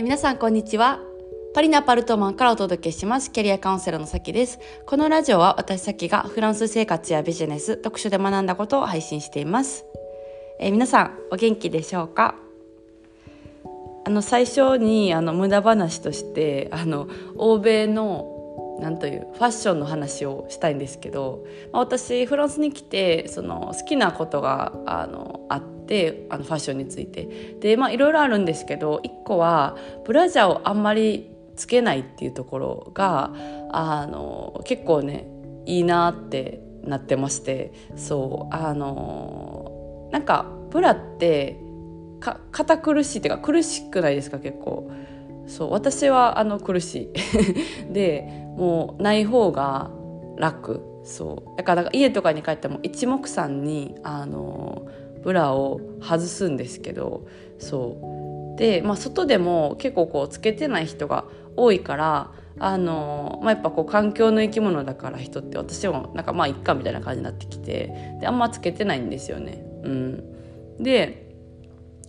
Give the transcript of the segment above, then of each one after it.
え皆さんこんにちは。パリのアパルトマンからお届けします。キャリアカウンセラーのさきです。このラジオは私さきがフランス生活やビジネス読書で学んだことを配信しています。え皆さんお元気でしょうか？あの最初にあの無駄話としてあの欧米のなんというファッションの話をしたいんですけど、まあ、私フランスに来てその好きなことがあのあってあのファッションについて。でまあいろいろあるんですけど一個はブラジャーをあんまりつけないっていうところがあの結構ねいいなってなってまして。そうあのなんかブラってか堅苦しいっていうか苦しくないですか結構。そう私はあの苦しい。でもうない方が楽。そう。だから家とかに帰っても一目散にあのブラを外すんですけどそう。で、まあ、外でも結構こうつけてない人が多いからあの、まあ、やっぱこう環境の生き物だから人って私もなんかまあいっかみたいな感じになってきてであんまつけてないんですよね。うん、で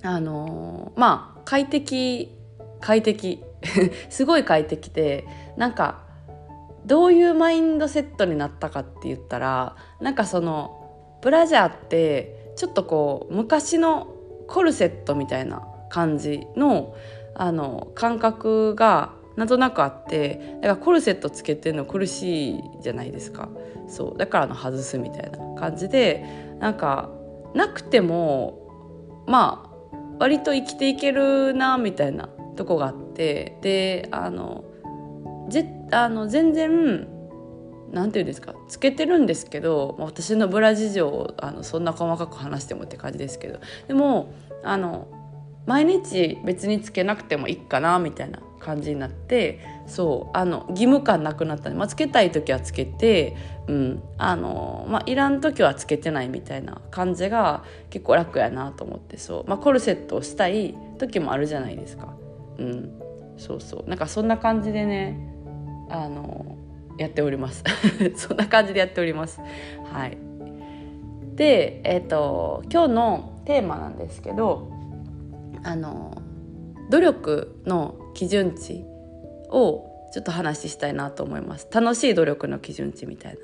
あのまあ快適快適。すごい快適でなんかどういうマインドセットになったかって言ったらなんかそのブラジャーってちょっとこう昔のコルセットみたいな感じのあの感覚がなんとなくあってだからコルセットつけてるの苦しいじゃないですか。そう。だからの外すみたいな感じでなんかなくてもまあ割と生きていけるなみたいなとこがあってであのぜあの全然なんていうんですか？つけてるんですけど私のブラ事情をあのそんな細かく話してもって感じですけど。でもあの毎日別につけなくてもいいかなみたいな感じになってそうあの義務感なくなったんで、まあ、つけたい時はつけて、うんあのまあ、いらん時はつけてないみたいな感じが結構楽やなと思ってそう、まあ、コルセットをしたい時もあるじゃないですか。うん、そうそう。なんかそんな感じでねあのやっております。そんな感じでやっております。はい。でえっ、ー、と今日のテーマなんですけどあの努力の基準値をちょっと話したいなと思います。楽しい努力の基準値みたいな。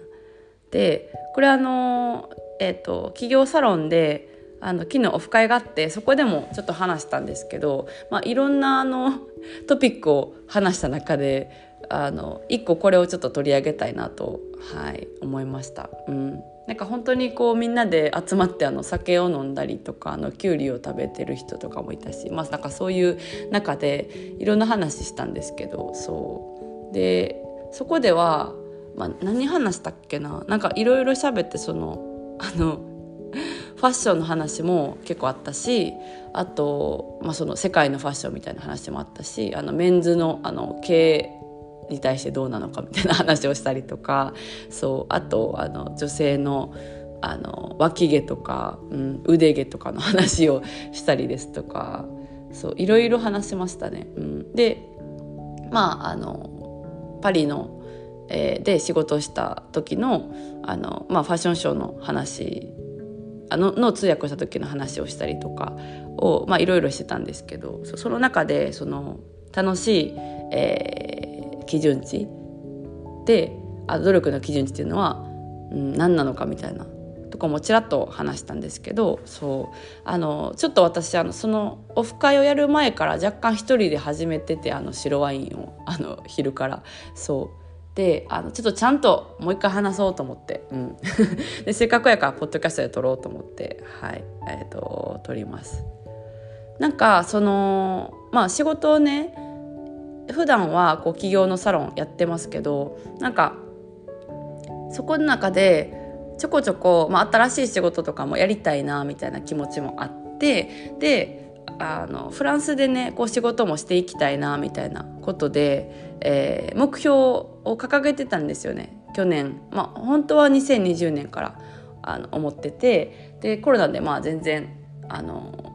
でこれあのえっ、ー、と企業サロンであの昨日オフ会があってそこでもちょっと話したんですけど、まあ、いろんなあのトピックを話した中であの一個これをちょっと取り上げたいなと、はい、思いました。うん。なんか本当にこうみんなで集まってあの酒を飲んだりとかあのきゅうりを食べてる人とかもいたし、まあ、なんかそういう中でいろんな話したんですけどそう。でそこでは、まあ、何話したっけな？なんかいろいろ喋ってそのあのファッションの話も結構あったしあと、まあ、その世界のファッションみたいな話もあったしあのメンズのあの経営に対してどうなのかみたいな話をしたりとかそうあとあの女性のあの脇毛とか、うん、腕毛とかの話をしたりですとかそういろいろ話しましたね。うん、でまああのパリの、えー、で仕事をした時のあの、まあ、ファッションショーの話あのの通訳をした時の話をしたりとかをいろいろしてたんですけどその中でその楽しい、えー基準値であ努力の基準値っていうのは、うん、何なのかみたいなとかもちらっと話したんですけどそう。あのちょっと私あのそのオフ会をやる前から若干一人で始めててあの白ワインを あの昼から。そう。であのちょっとちゃんともう一回話そうと思って、うん、でせっかくやからポッドキャストで撮ろうと思ってはい。えっ、ー、と撮ります。なんかそのまあ仕事をね普段はこう企業のサロンやってますけどなんかそこの中でちょこちょこ、まあ、新しい仕事とかもやりたいなみたいな気持ちもあってであのフランスでねこう仕事もしていきたいなみたいなことで、えー、目標を掲げてたんですよね去年。まあ本当は2020年からあの思っててでコロナでまあ全然あの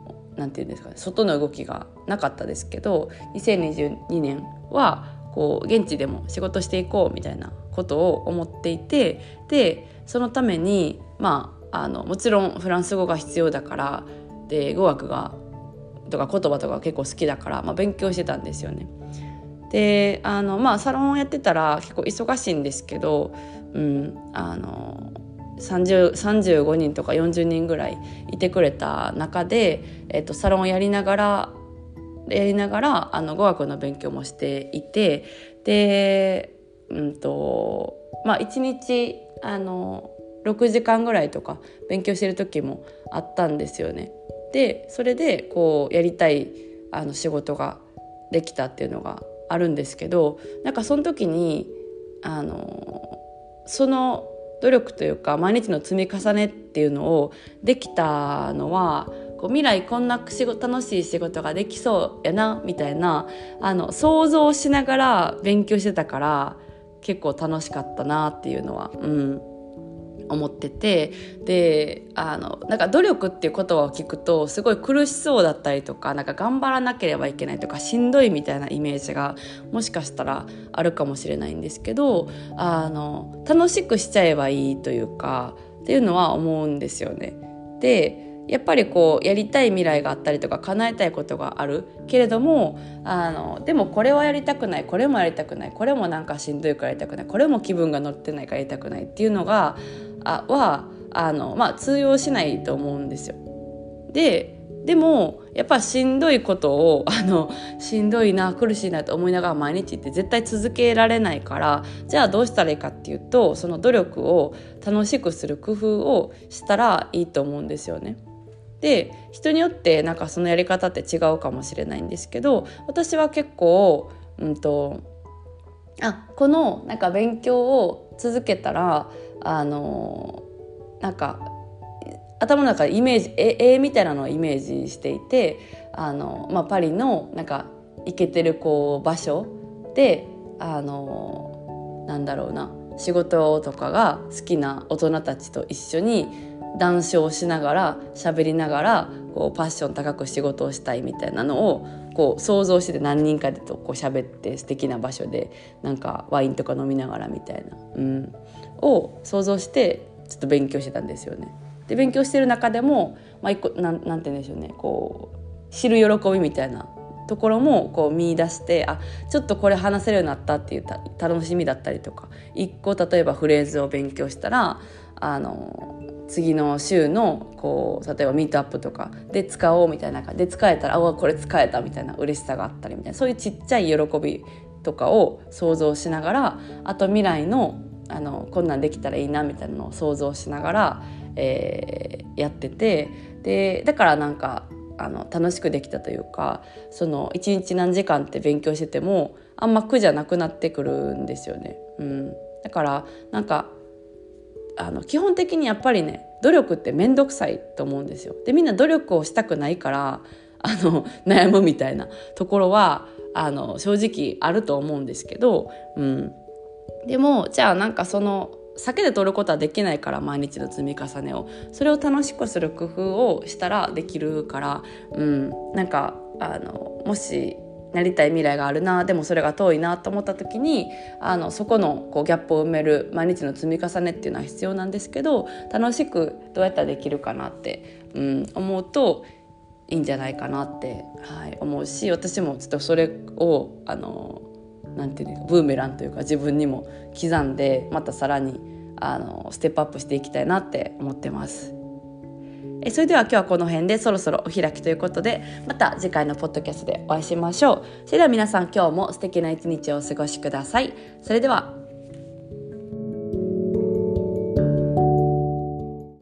なんていうんですかね外の動きがなかったですけど2022年はこう現地でも仕事していこうみたいなことを思っていてでそのためにまああのもちろんフランス語が必要だからで語学がとか言葉とか結構好きだから、まあ、勉強してたんですよね。であのまあサロンをやってたら結構忙しいんですけど、うん、あの35人とか40人ぐらいいてくれた中で、えっと、サロンをやりながらやりながらあの語学の勉強もしていてでうんとまあ一日あの6時間ぐらいとか勉強してる時もあったんですよね。でそれでこうやりたいあの仕事ができたっていうのがあるんですけどなんかその時にあのその努力というか毎日の積み重ねっていうのをできたのはこう未来こんな仕事楽しい仕事ができそうやなみたいなあの想像しながら勉強してたから結構楽しかったなっていうのは、うん、思っててであのなんか努力っていう言葉を聞くとすごい苦しそうだったりとかなんか頑張らなければいけないとかしんどいみたいなイメージがもしかしたらあるかもしれないんですけどあの楽しくしちゃえばいいというかっていうのは思うんですよね。でやっぱりこうやりたい未来があったりとか叶えたいことがあるけれどもあのでもこれはやりたくないこれもやりたくないこれもなんかしんどいからやりたくないこれも気分が乗ってないからやりたくないっていうのがあはあの、まあ、通用しないと思うんですよ。ででもやっぱしんどいことを あのしんどいな苦しいなと思いながら毎日って絶対続けられないからじゃあどうしたらいいかっていうとその努力を楽しくする工夫をしたらいいと思うんですよね。で人によってなんかそのやり方って違うかもしれないんですけど私は結構、うんと、あこのなんか勉強を続けたらあのなんか頭の中イメージ絵みたいなのをイメージしていてあの、まあ、パリのなんか行けてるこう場所であのなんだろうな仕事とかが好きな大人たちと一緒に談笑しながら喋りながらこうパッション高く仕事をしたいみたいなのをこう想像して何人かでとこう喋って素敵な場所でなんかワインとか飲みながらみたいな、うん、を想像してちょっと勉強してたんですよね。で勉強してる中でも、まあ、一個なんなんて言うんでしょうね。こう知る喜びみたいな。ところもこう見出してあちょっとこれ話せるようになったっていう楽しみだったりとか。一個例えばフレーズを勉強したらあの次の週のこう例えばミートアップとかで使おうみたいな感じで使えたらあこれ使えたみたいな嬉しさがあったりみたいなそういうちっちゃい喜びとかを想像しながらあと未来のあのこんなんできたらいいなみたいなのを想像しながら、えー、やっててでだからなんかあの楽しくできたというかその一日何時間って勉強しててもあんま苦じゃなくなってくるんですよね。うん、だからなんかあの基本的にやっぱりね努力って面倒くさいと思うんですよ。でみんな努力をしたくないからあの悩むみたいなところはあの正直あると思うんですけど、うん、でもじゃあなんかその酒で取ることはできないから毎日の積み重ねを。それを楽しくする工夫をしたらできるから、うん、なんかあのもしなりたい未来があるなでもそれが遠いなと思った時にあのそこのこうギャップを埋める毎日の積み重ねっていうのは必要なんですけど楽しくどうやったらできるかなって、うん、思うといいんじゃないかなって、はい、思うし私もちょっとそれをあのなんていうかブーメランというか自分にも刻んでまたさらにあのステップアップしていきたいなって思ってます。えそれでは今日はこの辺でそろそろお開きということでまた次回のポッドキャストでお会いしましょう。それでは皆さん今日も素敵な一日をお過ごしください。それでは。